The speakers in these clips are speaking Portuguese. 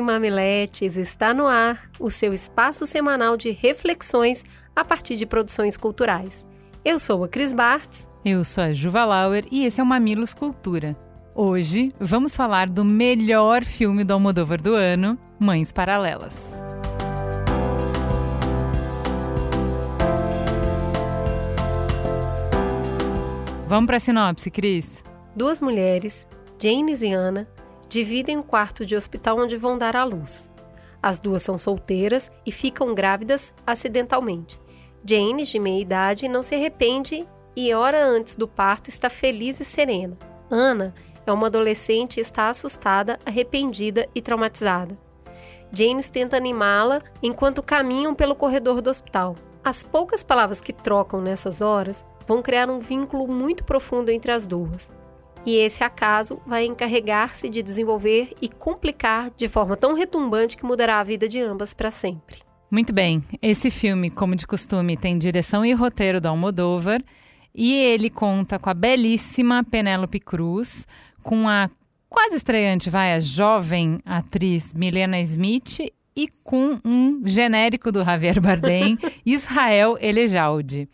e mamiletes, está no ar o seu espaço semanal de reflexões a partir de produções culturais. Eu sou a Cris Bartz. Eu sou a Juva Lauer e esse é o Mamilos Cultura. Hoje vamos falar do melhor filme do Almodóvar do ano, Mães Paralelas. Vamos para a sinopse, Cris. Duas mulheres, Janes e Ana, dividem um quarto de hospital onde vão dar à luz. As duas são solteiras e ficam grávidas acidentalmente. Jane, de meia idade, não se arrepende e, hora antes do parto, está feliz e serena. Ana é uma adolescente e está assustada, arrependida e traumatizada. James tenta animá-la enquanto caminham pelo corredor do hospital. As poucas palavras que trocam nessas horas vão criar um vínculo muito profundo entre as duas e esse acaso vai encarregar-se de desenvolver e complicar de forma tão retumbante que mudará a vida de ambas para sempre. Muito bem, esse filme, como de costume, tem direção e roteiro do Almodóvar e ele conta com a belíssima Penélope Cruz, com a quase estreante, vai, a jovem atriz Milena Smith e com um genérico do Javier Bardem, Israel Elejalde.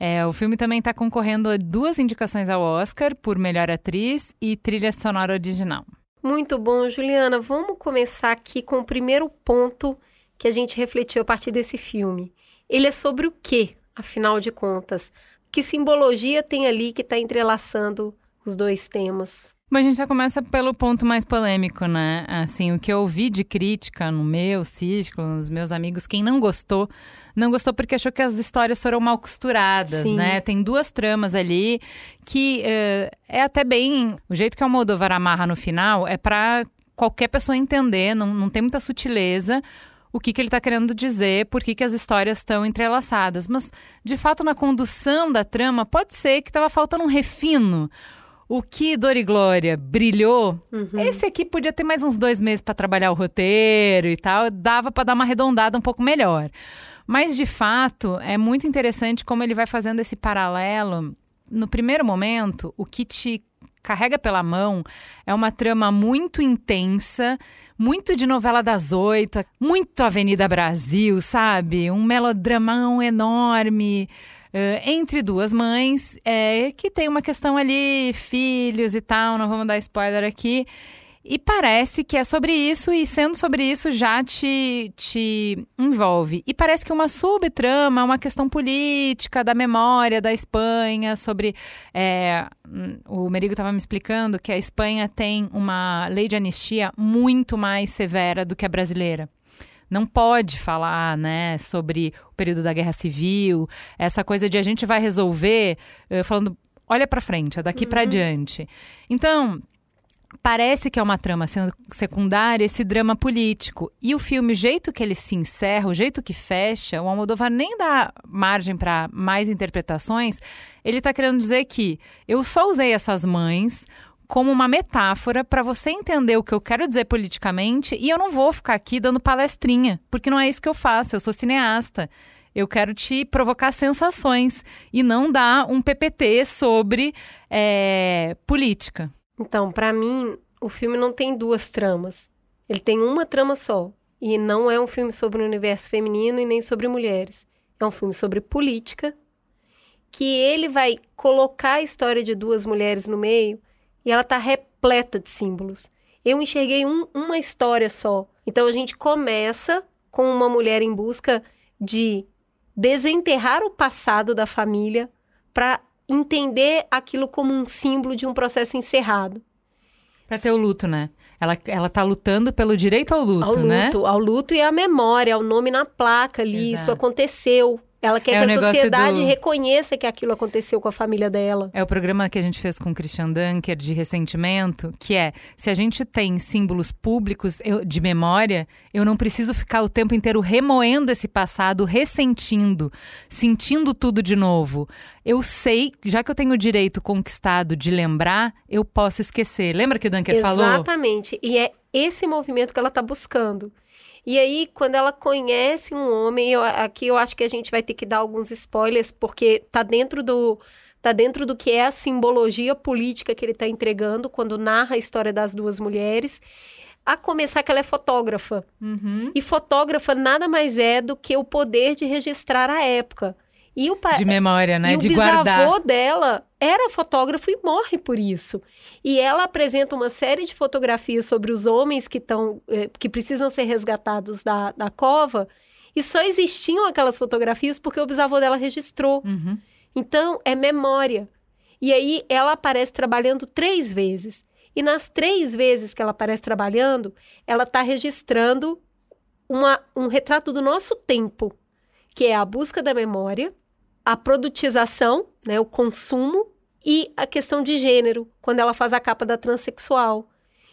É, o filme também está concorrendo a duas indicações ao Oscar por melhor atriz e trilha sonora original. Muito bom, Juliana. Vamos começar aqui com o primeiro ponto que a gente refletiu a partir desse filme. Ele é sobre o quê, afinal de contas? Que simbologia tem ali que está entrelaçando os dois temas? Bom, a gente já começa pelo ponto mais polêmico, né? Assim, o que eu ouvi de crítica no meu círculo, nos meus amigos, quem não gostou, não gostou porque achou que as histórias foram mal costuradas, Sim. né? Tem duas tramas ali que uh, é até bem. O jeito que o Almodóvar amarra no final é para qualquer pessoa entender, não, não tem muita sutileza o que, que ele está querendo dizer, por que, que as histórias estão entrelaçadas. Mas, de fato, na condução da trama, pode ser que estava faltando um refino o que Dor e Glória brilhou, uhum. esse aqui podia ter mais uns dois meses para trabalhar o roteiro e tal, dava para dar uma arredondada um pouco melhor. Mas, de fato, é muito interessante como ele vai fazendo esse paralelo. No primeiro momento, o que te carrega pela mão é uma trama muito intensa, muito de novela das oito, muito Avenida Brasil, sabe? Um melodramão enorme. Uh, entre duas mães, é, que tem uma questão ali, filhos e tal, não vamos dar spoiler aqui. E parece que é sobre isso, e sendo sobre isso já te, te envolve. E parece que uma subtrama, uma questão política da memória da Espanha, sobre. É, o Merigo estava me explicando que a Espanha tem uma lei de anistia muito mais severa do que a brasileira não pode falar, né, sobre o período da Guerra Civil, essa coisa de a gente vai resolver uh, falando, olha para frente, é daqui uhum. para diante. Então, parece que é uma trama secundária esse drama político. E o filme, o jeito que ele se encerra, o jeito que fecha, o Almodóvar nem dá margem para mais interpretações. Ele está querendo dizer que eu só usei essas mães como uma metáfora para você entender o que eu quero dizer politicamente e eu não vou ficar aqui dando palestrinha, porque não é isso que eu faço, eu sou cineasta. Eu quero te provocar sensações e não dar um PPT sobre é, política. Então, para mim, o filme não tem duas tramas. Ele tem uma trama só. E não é um filme sobre o universo feminino e nem sobre mulheres. É um filme sobre política, que ele vai colocar a história de duas mulheres no meio e ela está repleta de símbolos. Eu enxerguei um, uma história só. Então a gente começa com uma mulher em busca de desenterrar o passado da família para entender aquilo como um símbolo de um processo encerrado. Para ter o luto, né? Ela, ela tá lutando pelo direito ao luto, ao né? Luto, ao luto e à memória, ao nome na placa ali. Exato. Isso aconteceu. Ela quer É que a sociedade do- reconheça que aquilo aconteceu com a família dela. É o programa que a gente fez com o Christian Dunker de ressentimento, que é se a gente tem símbolos públicos eu- de memória, eu não preciso ficar o tempo inteiro remoendo esse passado, ressentindo, sentindo tudo de novo. Eu sei, já que eu tenho o direito conquistado de lembrar, eu posso esquecer. Lembra que o Dunker falou? Exatamente. E é esse movimento que ela está buscando. E aí, quando ela conhece um homem, eu- aqui eu acho que a gente vai ter que dar alguns spoilers, porque tá dentro do. Tá dentro do que é a simbologia política que ele está entregando quando narra a história das duas mulheres. A começar que ela é fotógrafa. Uhum. E fotógrafa nada mais é do que o poder de registrar a época. E o pa- De memória, né? e de o bisavô guardar. dela era fotógrafo e morre por isso. E ela apresenta uma série de fotografias sobre os homens que estão eh, que precisam ser resgatados da, da cova. E só existiam aquelas fotografias porque o bisavô dela registrou. Uhum. Então, é memória. E aí ela aparece trabalhando três vezes. E nas três vezes que ela aparece trabalhando, ela está registrando uma- um retrato do nosso tempo, que é a busca da memória, a produtização, né, o consumo e a questão de gênero, quando ela faz a capa da transexual.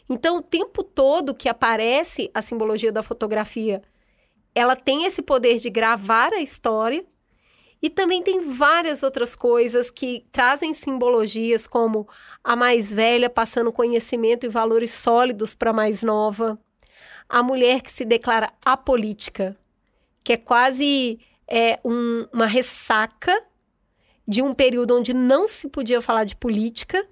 Então, o tempo todo que aparece a simbologia da fotografia, ela tem esse poder de gravar a história e também tem várias outras coisas que trazem simbologias, como a mais velha passando conhecimento e valores sólidos para a mais nova, a mulher que se declara apolítica, que é quase é, um- uma ressaca de um período onde não se podia falar de política.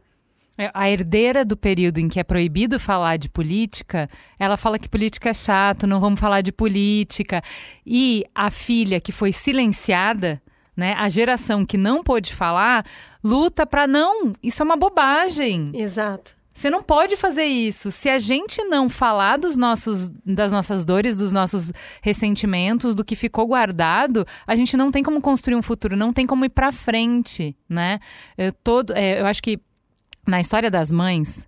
É, A herdeira do período em que é proibido falar de política, ela fala que política é chato, não vamos falar de política. E a filha que foi silenciada, né, a geração que não pôde falar, luta para não, isso é uma bobagem. Exato. Você não pode fazer isso. Se a gente não falar dos nossos, das nossas dores, dos nossos ressentimentos, do que ficou guardado, a gente não tem como construir um futuro, não tem como ir para frente, né? Eu, todo, é, eu acho que na história das mães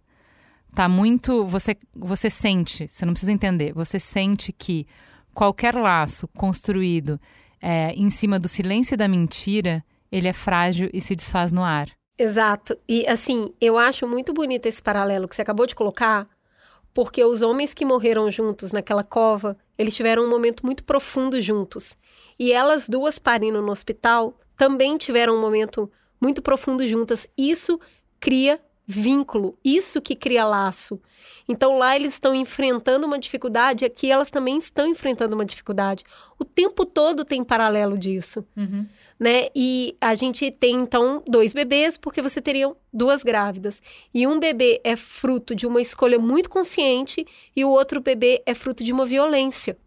tá muito, você você sente, você não precisa entender, você sente que qualquer laço construído é, em cima do silêncio e da mentira, ele é frágil e se desfaz no ar. Exato. E assim, eu acho muito bonito esse paralelo que você acabou de colocar, porque os homens que morreram juntos naquela cova, eles tiveram um momento muito profundo juntos. E elas duas parindo no hospital também tiveram um momento muito profundo juntas. Isso cria vínculo, isso que cria laço. Então lá eles estão enfrentando uma dificuldade, aqui elas também estão enfrentando uma dificuldade. O tempo todo tem paralelo disso né? E a gente tem então dois bebês, porque você teria duas grávidas. E um bebê é fruto de uma escolha muito consciente e o outro bebê é fruto de uma violência.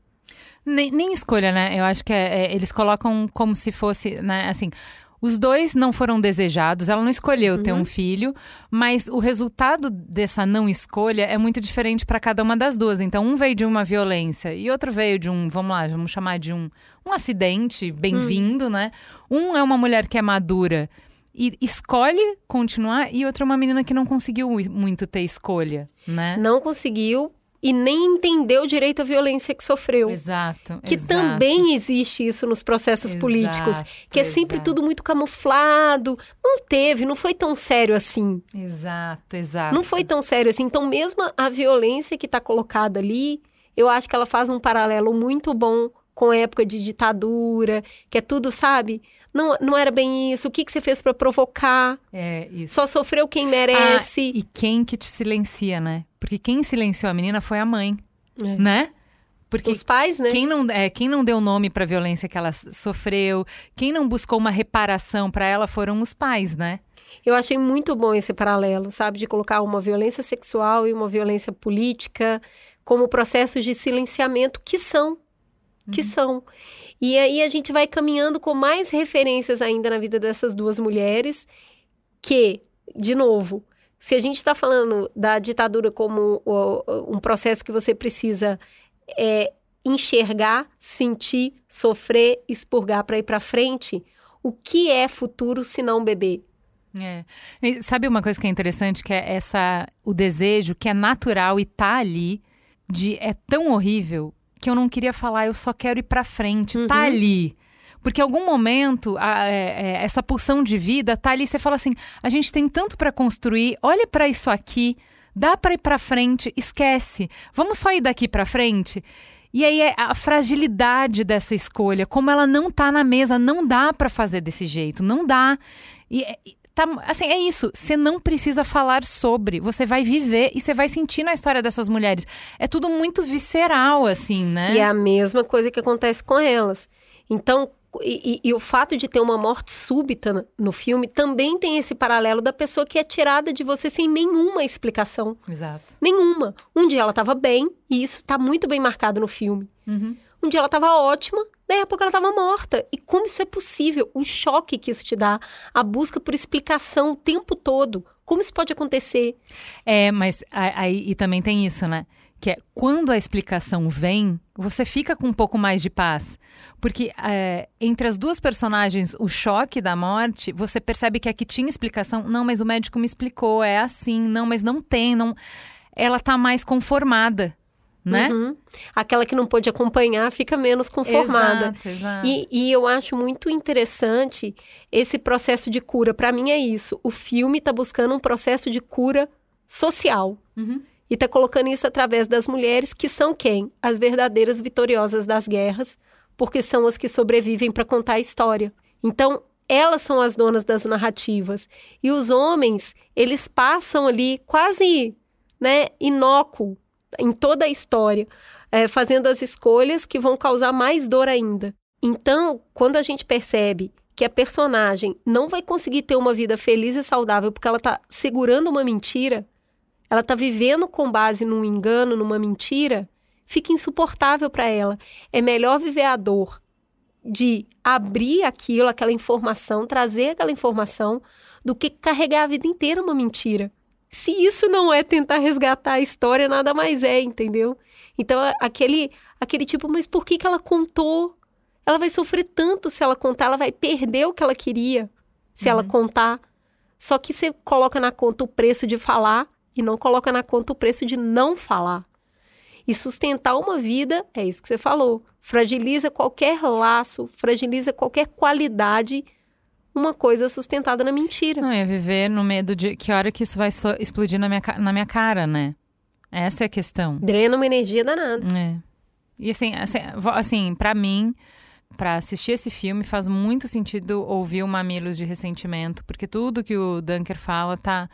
Nem, nem escolha, né? Eu acho que é- é- eles colocam como se fosse, né? Assim, os dois não foram desejados, ela não escolheu ter um filho, mas o resultado dessa não escolha é muito diferente para cada uma das duas. Então, um veio de uma violência e outro veio de um, vamos lá, vamos chamar de um, um acidente, bem-vindo, né? Um é uma mulher que é madura e escolhe continuar, e outra é uma menina que não conseguiu muito ter escolha, né? Não conseguiu e nem entendeu direito a violência que sofreu. Exato. Que exato. também existe isso nos processos Exato, políticos, que é sempre exato. tudo muito camuflado. Não teve, não foi tão sério assim. Exato, exato. Não foi tão sério assim. Então, mesmo a violência que está colocada ali, eu acho que ela faz um paralelo muito bom com a época de ditadura, que é tudo, sabe? Não, não era bem isso. O que, que você fez para provocar? É isso. Só sofreu quem merece. Ah, e quem que te silencia, né? Porque quem silenciou a menina foi a mãe, É. né? Porque Os pais, né? quem não, é, quem não deu nome pra violência que ela sofreu, quem não buscou uma reparação pra ela foram os pais, né? Eu achei muito bom esse paralelo, sabe? De colocar uma violência sexual e uma violência política como processos de silenciamento que são. Que são. E aí a gente vai caminhando com mais referências ainda na vida dessas duas mulheres, que, de novo, se a gente está falando da ditadura como um processo que você precisa é, enxergar, sentir, sofrer, expurgar para ir para frente, o que é futuro se não bebê? É. E sabe uma coisa que é interessante, que é essa o desejo que é natural e tá ali de é tão horrível que eu não queria falar, eu só quero ir pra frente, tá Uhum. ali. Porque em algum momento, a, é, é, essa pulsão de vida tá ali, você fala assim: a gente tem tanto para construir, olha para isso aqui, dá para ir para frente, esquece. Vamos só ir daqui para frente. E aí é a fragilidade dessa escolha, como ela não tá na mesa, não dá para fazer desse jeito, não dá. E, tá, assim, é isso. Você não precisa falar sobre. Você vai viver e você vai sentir na história dessas mulheres. É tudo muito visceral, assim, né? E é a mesma coisa que acontece com elas. Então, e, e, e, o fato de ter uma morte súbita no filme também tem esse paralelo da pessoa que é tirada de você sem nenhuma explicação. Exato. Nenhuma. Um dia ela estava bem, e isso está muito bem marcado no filme. Uhum. Um dia ela estava ótima, daí a pouco ela estava morta. E como isso é possível? O choque que isso te dá, a busca por explicação o tempo todo. Como isso pode acontecer? É, mas aí e também tem isso, né? Que é quando a explicação vem, você fica com um pouco mais de paz. Porque é, entre as duas personagens, o choque da morte, você percebe que aqui tinha explicação. Não, mas o médico me explicou, é assim. Não, mas não tem. não. Ela tá mais conformada né? Uhum. Aquela que não pôde acompanhar fica menos conformada. Exato, exato. E, e eu acho muito interessante esse processo de cura. Para mim é isso. O filme está buscando um processo de cura social. Uhum. E está colocando isso através das mulheres que são quem? As verdadeiras vitoriosas das guerras, porque são as que sobrevivem para contar a história. Então, elas são as donas das narrativas. E os homens, eles passam ali quase, né, inócuo em toda a história, é, fazendo as escolhas que vão causar mais dor ainda. Então, quando a gente percebe que a personagem não vai conseguir ter uma vida feliz e saudável porque ela está segurando uma mentira, ela está vivendo com base num engano, numa mentira, fica insuportável para ela. É melhor viver a dor de abrir aquilo, aquela informação, trazer aquela informação, do que carregar a vida inteira uma mentira se isso não é tentar resgatar a história, nada mais é, entendeu? Então, aquele, aquele tipo, mas por que, que ela contou? Ela vai sofrer tanto se ela contar, ela vai perder o que ela queria se uhum. ela contar. Só que você coloca na conta o preço de falar e não coloca na conta o preço de não falar. E sustentar uma vida, é isso que você falou, fragiliza qualquer laço, fragiliza qualquer qualidade uma coisa sustentada na mentira. Não, é viver no medo de que hora que isso vai explodir na minha, na minha cara, né? Essa é a questão. Drena uma energia danada. É. E assim, assim, assim para mim, para assistir esse filme, faz muito sentido ouvir o Mamilos de Ressentimento, porque tudo que o Dunker fala tá.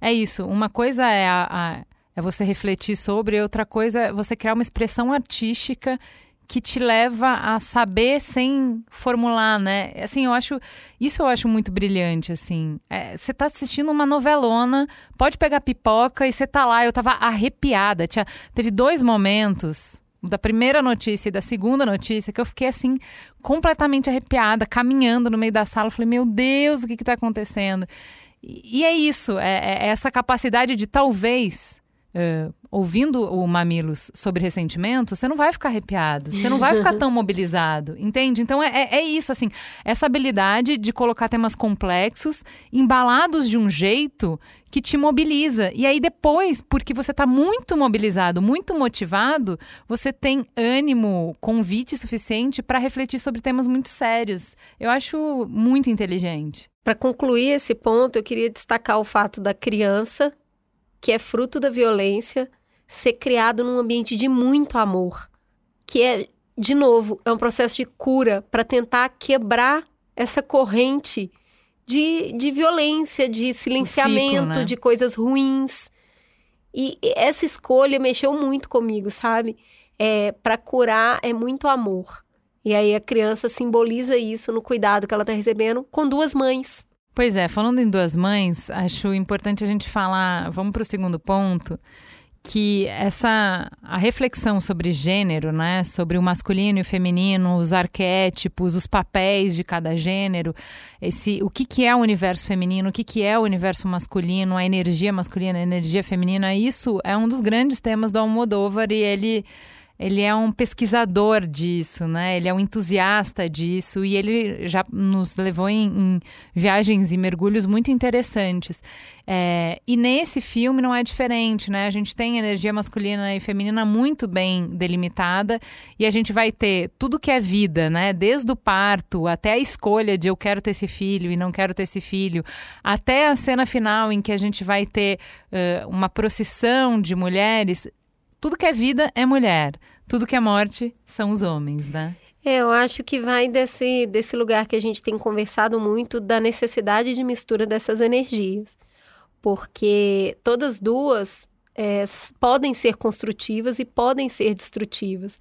É isso. Uma coisa é, a, a, é você refletir sobre, outra coisa é você criar uma expressão artística que te leva a saber sem formular, né? Assim, eu acho isso eu acho muito brilhante, assim. É, você é, tá assistindo uma novelona, pode pegar pipoca e você tá lá. Eu tava arrepiada. Tinha, teve dois momentos da primeira notícia e da segunda notícia que eu fiquei assim completamente arrepiada, caminhando no meio da sala. falei, meu Deus, o que que tá acontecendo? E, e é isso, é, é essa capacidade de talvez Uh, ouvindo o Mamilos sobre ressentimento, você não vai ficar arrepiado, você não vai ficar tão mobilizado, entende? Então é, é, é, isso, assim, essa habilidade de colocar temas complexos, embalados de um jeito que te mobiliza. E aí depois, porque você está muito mobilizado, muito motivado, você tem ânimo, convite suficiente para refletir sobre temas muito sérios. Eu acho muito inteligente. Para concluir esse ponto, eu queria destacar o fato da criança que é fruto da violência, ser criado num ambiente de muito amor, que é, de novo, é um processo de cura para tentar quebrar essa corrente de, de violência, de silenciamento, ciclo, né? de coisas ruins. E essa escolha mexeu muito comigo, sabe? É, para curar é muito amor. E aí a criança simboliza isso no cuidado que ela está recebendo com duas mães. Pois é, falando em duas mães, acho importante a gente falar, vamos para o segundo ponto, que essa a reflexão sobre gênero, né, sobre o masculino e o feminino, os arquétipos, os papéis de cada gênero, esse o que que é o universo feminino, o que que é o universo masculino, a energia masculina, a energia feminina, isso é um dos grandes temas do Almodóvar e ele ele é um pesquisador disso, né? Ele é um entusiasta disso e ele já nos levou em, em viagens e mergulhos muito interessantes. É, e nesse filme não é diferente, né? A gente tem energia masculina e feminina muito bem delimitada e a gente vai ter tudo que é vida, né? Desde o parto até a escolha de eu quero ter esse filho e não quero ter esse filho, até a cena final em que a gente vai ter uh, uma procissão de mulheres tudo que é vida é mulher, tudo que é morte são os homens, né? É, eu acho que vai desse, desse lugar que a gente tem conversado muito da necessidade de mistura dessas energias. Porque todas duas é, podem ser construtivas e podem ser destrutivas.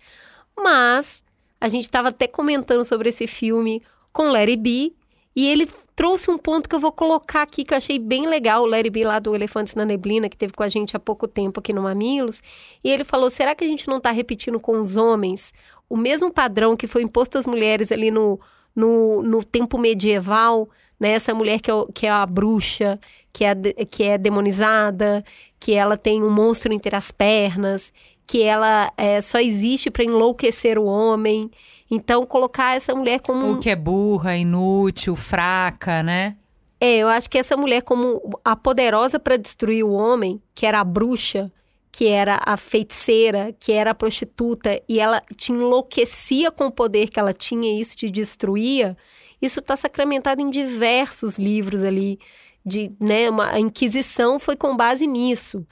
Mas a gente estava até comentando sobre esse filme com Larry B. E ele trouxe um ponto que eu vou colocar aqui que eu achei bem legal, o Larry B lá do Elefantes na Neblina, que teve com a gente há pouco tempo aqui no Mamilos, e ele falou: será que a gente não está repetindo com os homens o mesmo padrão que foi imposto às mulheres ali no, no, no tempo medieval? Né? Essa mulher que é, que é a bruxa, que é, que é demonizada, que ela tem um monstro entre as pernas, que ela é, só existe para enlouquecer o homem. Então, colocar essa mulher como. O que é burra, inútil, fraca, né? É, eu acho que essa mulher, como a poderosa para destruir o homem, que era a bruxa, que era a feiticeira, que era a prostituta, e ela te enlouquecia com o poder que ela tinha e isso te destruía, isso está sacramentado em diversos livros ali. De, né, uma, a Inquisição foi com base nisso.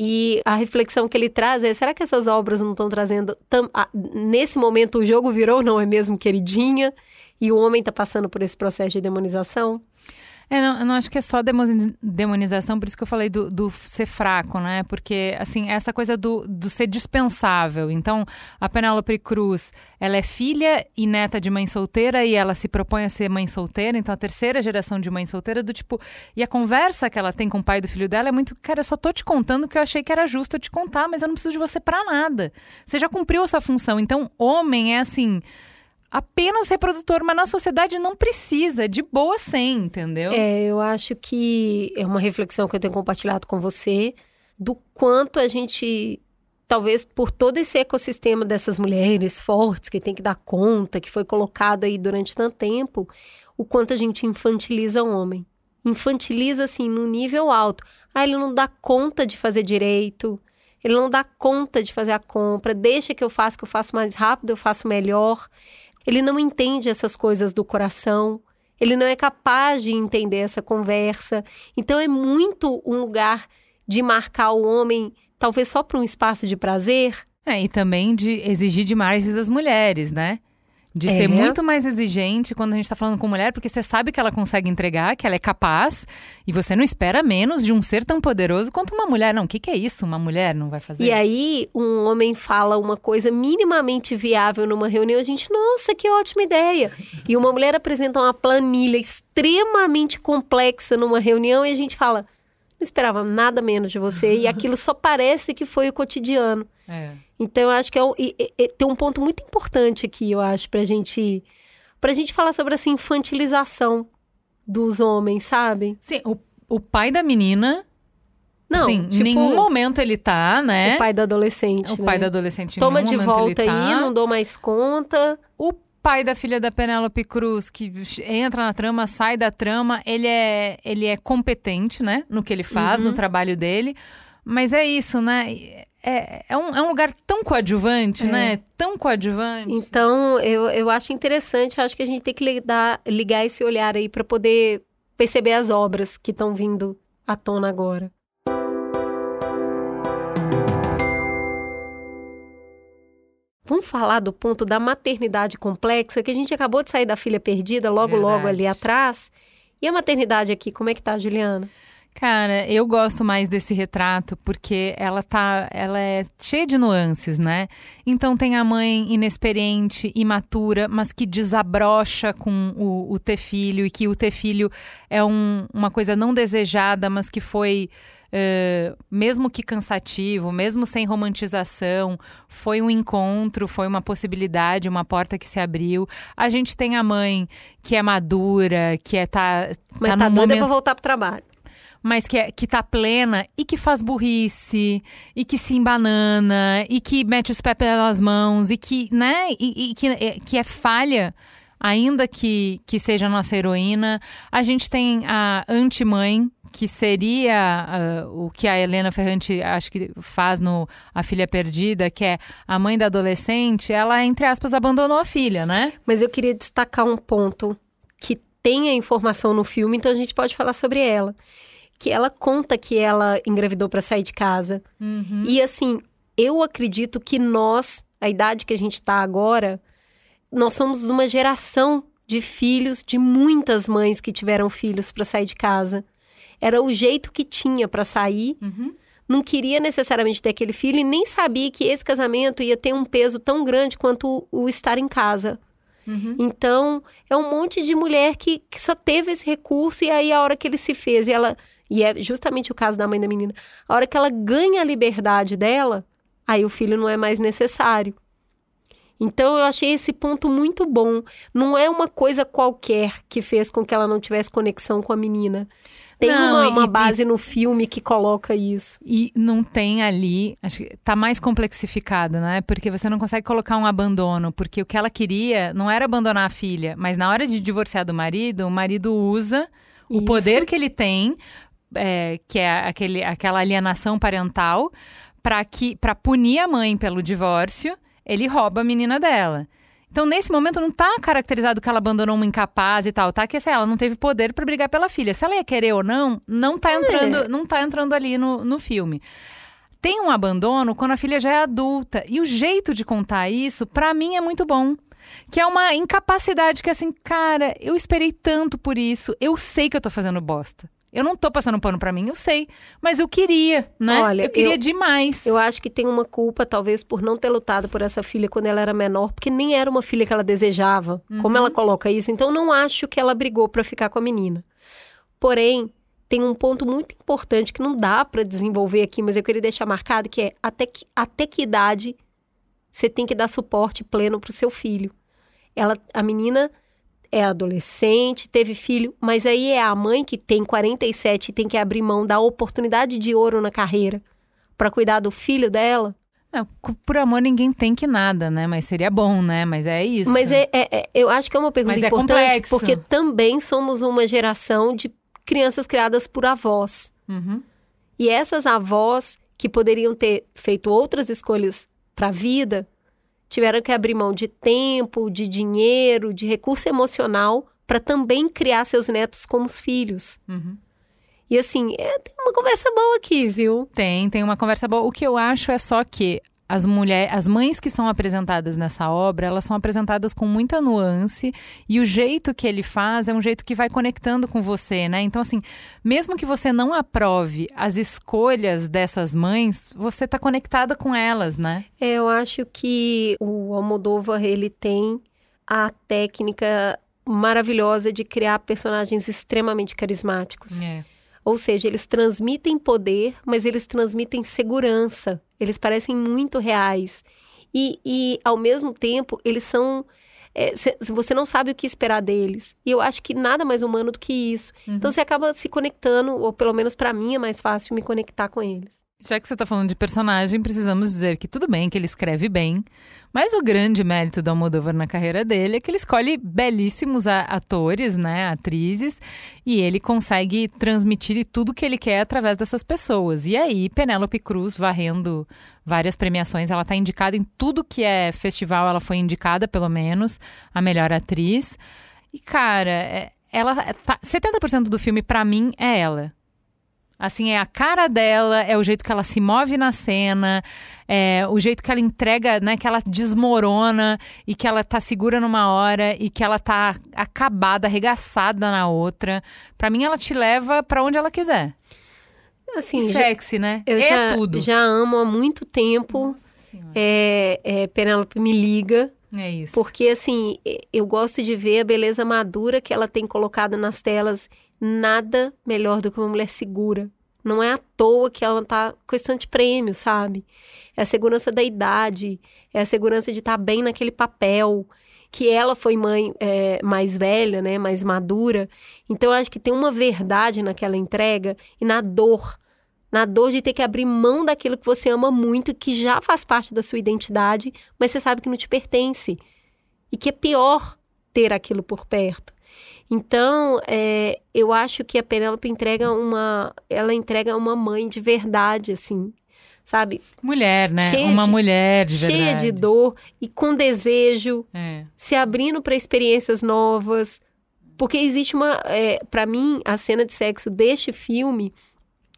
E a reflexão que ele traz é: será que essas obras não estão trazendo. Tam, a, nesse momento o jogo virou, não é mesmo, queridinha? E o homem está passando por esse processo de demonização? É, não, eu não acho que é só demonização, por isso que eu falei do, do ser fraco, né? Porque, assim, essa coisa do, do ser dispensável. Então, a Penélope Cruz, ela é filha e neta de mãe solteira e ela se propõe a ser mãe solteira, então a terceira geração de mãe solteira, do tipo. E a conversa que ela tem com o pai do filho dela é muito. Cara, eu só tô te contando que eu achei que era justo eu te contar, mas eu não preciso de você para nada. Você já cumpriu a sua função. Então, homem é assim apenas reprodutor, mas na sociedade não precisa, de boa sem, entendeu? É, eu acho que é uma reflexão que eu tenho compartilhado com você do quanto a gente talvez por todo esse ecossistema dessas mulheres fortes que tem que dar conta, que foi colocado aí durante tanto tempo, o quanto a gente infantiliza o homem. Infantiliza assim no nível alto. Ah, ele não dá conta de fazer direito. Ele não dá conta de fazer a compra. Deixa que eu faça, que eu faço mais rápido, eu faço melhor. Ele não entende essas coisas do coração. Ele não é capaz de entender essa conversa. Então é muito um lugar de marcar o homem, talvez só para um espaço de prazer. É, e também de exigir demais das mulheres, né? De é. ser muito mais exigente quando a gente está falando com mulher, porque você sabe que ela consegue entregar, que ela é capaz, e você não espera menos de um ser tão poderoso quanto uma mulher. Não, o que, que é isso? Uma mulher não vai fazer? E aí, um homem fala uma coisa minimamente viável numa reunião, a gente, nossa, que ótima ideia. E uma mulher apresenta uma planilha extremamente complexa numa reunião e a gente fala, não esperava nada menos de você, e aquilo só parece que foi o cotidiano. É. Então, eu acho que é, é, é, tem um ponto muito importante aqui, eu acho, pra gente, pra gente falar sobre essa infantilização dos homens, sabe? Sim, o, o pai da menina. Não, Sim, tipo, em nenhum momento ele tá, né? O pai da adolescente. O né? pai da adolescente. Toma de volta tá. aí, não dou mais conta. O pai da filha da Penélope Cruz, que entra na trama, sai da trama, ele é, ele é competente, né? No que ele faz, uhum. no trabalho dele. Mas é isso, né? É, é, um, é um lugar tão coadjuvante, é. né? Tão coadjuvante. Então, eu, eu acho interessante, acho que a gente tem que ligar, ligar esse olhar aí para poder perceber as obras que estão vindo à tona agora. Vamos falar do ponto da maternidade complexa, que a gente acabou de sair da filha perdida, logo, Verdade. logo ali atrás. E a maternidade aqui, como é que tá, Juliana? Cara, eu gosto mais desse retrato porque ela tá, ela é cheia de nuances, né? Então tem a mãe inexperiente, imatura, mas que desabrocha com o, o ter filho e que o ter filho é um, uma coisa não desejada, mas que foi Uh, mesmo que cansativo, mesmo sem romantização, foi um encontro, foi uma possibilidade, uma porta que se abriu. A gente tem a mãe que é madura, que é tá, Mas tá, tá doida momento... pra voltar pro trabalho. Mas que, é, que tá plena e que faz burrice, e que se embanana, e que mete os pés pelas mãos, e que, né, e, e que, é, que é falha, ainda que, que seja a nossa heroína. A gente tem a anti-mãe, que seria uh, o que a Helena Ferrante acho que faz no A Filha Perdida, que é a mãe da adolescente, ela, entre aspas, abandonou a filha, né? Mas eu queria destacar um ponto que tem a informação no filme, então a gente pode falar sobre ela que ela conta que ela engravidou para sair de casa. Uhum. E assim, eu acredito que nós, a idade que a gente está agora, nós somos uma geração de filhos de muitas mães que tiveram filhos para sair de casa. Era o jeito que tinha para sair. Uhum. Não queria necessariamente ter aquele filho e nem sabia que esse casamento ia ter um peso tão grande quanto o, estar em casa. Uhum. Então, é um monte de mulher que, que só teve esse recurso e aí a hora que ele se fez e ela e é justamente o caso da mãe da menina. A hora que ela ganha a liberdade dela, aí o filho não é mais necessário. Então eu achei esse ponto muito bom. Não é uma coisa qualquer que fez com que ela não tivesse conexão com a menina. Tem Não, uma, e- uma e- base no filme que coloca isso. E não tem ali, acho que tá mais complexificado, né? Porque você não consegue colocar um abandono, porque o que ela queria não era abandonar a filha, mas na hora de divorciar do marido, o marido usa o Isso. poder que ele tem, é, que é aquele, aquela alienação parental, para que para punir a mãe pelo divórcio, ele rouba a menina dela. Então, nesse momento, não tá caracterizado que ela abandonou uma incapaz e tal, tá? Que assim, ela não teve poder para brigar pela filha. Se ela ia querer ou não, não tá entrando, não tá entrando ali no, no filme. Tem um abandono quando a filha já é adulta. E o jeito de contar isso, pra mim, é muito bom. Que é uma incapacidade que, assim, cara, eu esperei tanto por isso. Eu sei que eu tô fazendo bosta. Eu não tô passando pano pra mim, eu sei. Mas eu queria, né? Olha, eu queria eu- demais. Eu acho que tem uma culpa, talvez, por não ter lutado por essa filha quando ela era menor, porque nem era uma filha que ela desejava. Como ela coloca isso? Então, não acho que ela brigou pra ficar com a menina. Porém, tem um ponto muito importante que não dá pra desenvolver aqui, mas eu queria deixar marcado, que é até que, até que idade você tem que dar suporte pleno pro seu filho. Ela, a menina é adolescente, teve filho, mas aí é a mãe que tem 47 e tem que abrir mão da oportunidade de ouro na carreira pra cuidar do filho dela. Não, por amor, ninguém tem que nada, né? Mas seria bom, né? Mas é isso. Mas é, é- é- eu acho que é uma pergunta Mas é importante, complexo. porque também somos uma geração de crianças criadas por avós. Uhum. E essas avós que poderiam ter feito outras escolhas para a vida, tiveram que abrir mão de tempo, de dinheiro, de recurso emocional para também criar seus netos como os filhos. Uhum. E assim, é, tem uma conversa boa aqui, viu? Tem, tem uma conversa boa. O que eu acho é só que as mulheres, as mães que são apresentadas nessa obra, elas são apresentadas com muita nuance e o jeito que ele faz é um jeito que vai conectando com você, né? Então assim, mesmo que você não aprove as escolhas dessas mães, você tá conectada com elas, né? É, eu acho que o Almodóvar, ele tem a técnica maravilhosa de criar personagens extremamente carismáticos. É. Ou seja, eles transmitem poder, mas eles transmitem segurança. Eles parecem muito reais. E, e ao mesmo tempo, eles são. é, cê- você não sabe o que esperar deles. E eu acho que nada mais humano do que isso. Então você acaba se conectando, ou pelo menos pra mim é mais fácil me conectar com eles. Já que você tá falando de personagem, precisamos dizer que tudo bem que ele escreve bem, mas o grande mérito do Almodóvar na carreira dele é que ele escolhe belíssimos atores, né, atrizes, e ele consegue transmitir tudo que ele quer através dessas pessoas. E aí, Penélope Cruz varrendo várias premiações, ela tá indicada em tudo que é festival, ela foi indicada pelo menos a melhor atriz. E cara, é- ela tá, 70% do filme pra mim é ela. Assim, é a cara dela, é o jeito que ela se move na cena, é o jeito que ela entrega, né? Que ela desmorona e que ela tá segura numa hora e que ela tá acabada, arregaçada na outra. Pra mim, ela te leva pra onde ela quiser. Assim, E já- sexy, né? eu é já, tudo. já amo há muito tempo. É, é, Penélope me liga. É isso. Porque, assim, eu gosto de ver a beleza madura que ela tem colocado nas telas. Nada melhor do que uma mulher segura. Não é à toa que ela tá com esse prêmio, sabe? É a segurança da idade, é a segurança de estar bem naquele papel. que ela foi mãe é, mais velha, né, mais madura. Então, eu acho que tem uma verdade naquela entrega e na dor. Na dor de ter que abrir mão daquilo que você ama muito, que já faz parte da sua identidade, mas você sabe que não te pertence. E que é pior ter aquilo por perto. Então, é, eu acho que a Penélope entrega uma. Ela entrega uma mãe de verdade, assim. Sabe? Mulher, né? Cheia uma de, mulher de cheia verdade. Cheia de dor e com desejo, é. se abrindo para experiências novas. Porque existe uma. É, para mim, a cena de sexo deste filme,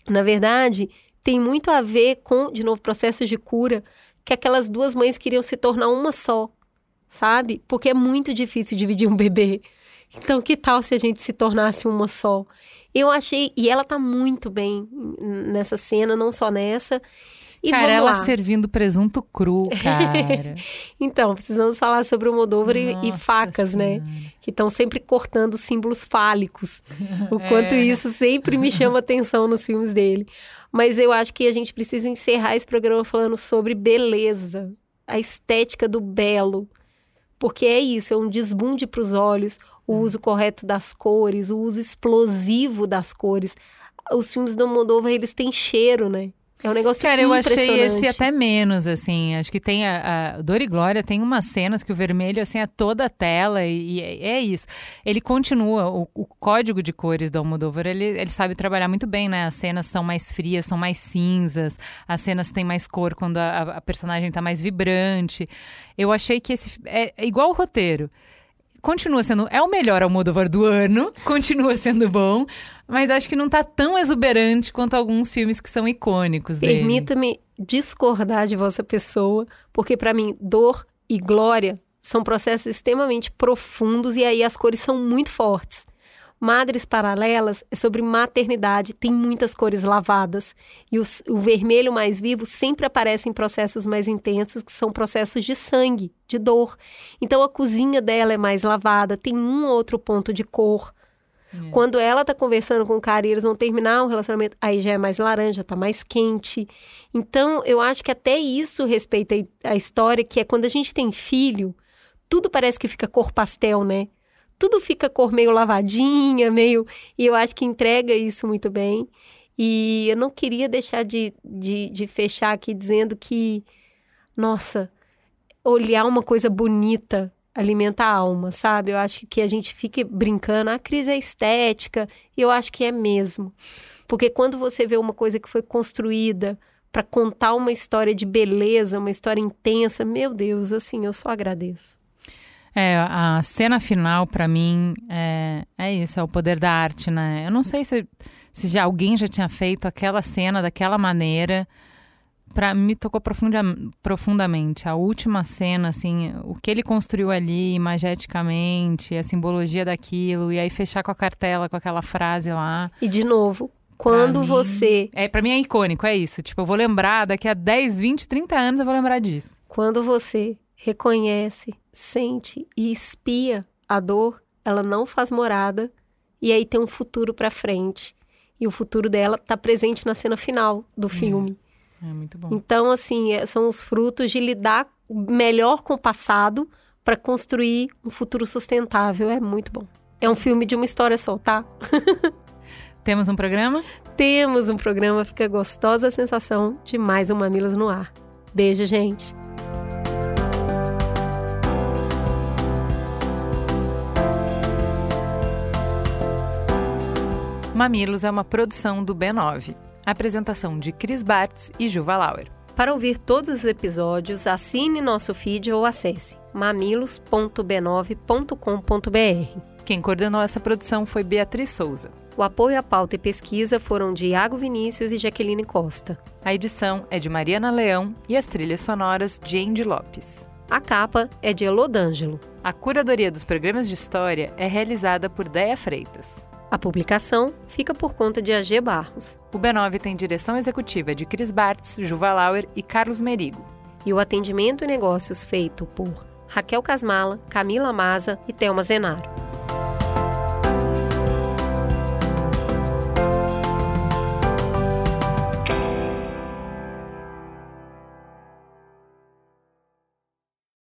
na verdade, tem muito a ver com, de novo, processos de cura, que aquelas duas mães queriam se tornar uma só, sabe? Porque é muito difícil dividir um bebê. Então, que tal se a gente se tornasse uma só? Eu achei. E ela tá muito bem nessa cena, não só nessa. E cara, ela lá. servindo presunto cru, cara. então, precisamos falar sobre o Moldova e, e, facas, né? senhora. né? Que estão sempre cortando símbolos fálicos. O quanto é. isso sempre me chama atenção nos filmes dele. Mas eu acho que a gente precisa encerrar esse programa falando sobre beleza, a estética do belo. Porque é isso, é um desbunde para os olhos, o uso correto das cores, o uso explosivo das cores. Os filmes do Moldova, eles têm cheiro, né? É um negócio Cara, eu achei esse até menos, assim. Acho que tem a, a Dor e Glória tem umas cenas que o vermelho, assim, é toda a tela e, e é, é isso. Ele continua, o, o, código de cores do Almodóvar, ele, ele sabe trabalhar muito bem, né? As cenas são mais frias, são mais cinzas, as cenas têm mais cor quando a, a personagem tá mais vibrante. Eu achei que esse... É, é igual o roteiro continua sendo. É o melhor Almodóvar do ano, continua sendo bom, mas acho que não tá tão exuberante quanto alguns filmes que são icônicos dele. Permita-me discordar de vossa pessoa, porque para mim, dor e glória são processos extremamente profundos e aí as cores são muito fortes. Madres Paralelas é sobre maternidade, tem muitas cores lavadas. E o, o, vermelho mais vivo sempre aparece em processos mais intensos, que são processos de sangue, de dor. Então a cozinha dela é mais lavada, tem um ou outro ponto de cor. É. Quando ela tá conversando com o cara e eles vão terminar um relacionamento, aí já é mais laranja, tá mais quente. Então, eu acho que até isso respeita a história, que é quando a gente tem filho, tudo parece que fica cor pastel, né? Tudo fica cor meio lavadinha, meio. E eu acho que entrega isso muito bem. E eu não queria deixar de, de, de fechar aqui dizendo que, nossa, olhar uma coisa bonita alimenta a alma, sabe? Eu acho que a gente fica brincando, a crise é estética, e eu acho que é mesmo. Porque quando você vê uma coisa que foi construída para contar uma história de beleza, uma história intensa, meu Deus, assim, eu só agradeço. É, a cena final, para mim, é, é isso, é o poder da arte, né? Eu não sei se, se já alguém já tinha feito aquela cena daquela maneira. Para mim, tocou profunda, profundamente. A última cena, assim, o que ele construiu ali, imageticamente, a simbologia daquilo, e aí fechar com a cartela, com aquela frase lá. E de novo, quando mim, você. É, para mim é icônico, é isso. Tipo, eu vou lembrar, daqui a 10, 20, 30 anos eu vou lembrar disso. Quando você reconhece, sente e espia a dor, ela não faz morada e aí tem um futuro para frente. E o futuro dela está presente na cena final do é. filme. É, muito bom. Então, assim, é, são os frutos de lidar melhor com o passado para construir um futuro sustentável. É muito bom. É um filme de uma história só, tá? Temos um programa? Temos um programa. Fica gostosa a sensação de mais um Mamilos no Ar. Beijo, gente. Mamilos é uma produção do B9. Apresentação de Cris Bartz e Juva Lauer. Para ouvir todos os episódios, assine nosso feed ou acesse mamilos.b9.com.br. Quem coordenou essa produção foi Beatriz Souza. O apoio à pauta e pesquisa foram de Iago Vinícius e Jaqueline Costa. A edição é de Mariana Leão e as trilhas sonoras de Andy Lopes. A capa é de Elodângelo. A curadoria dos programas de história é realizada por Deia Freitas. A publicação fica por conta de AG Barros. O B9 tem direção executiva de Cris Bartz, Juva Lauer e Carlos Merigo. E o atendimento e negócios feito por Raquel Casmala, Camila Maza e Thelma Zenaro.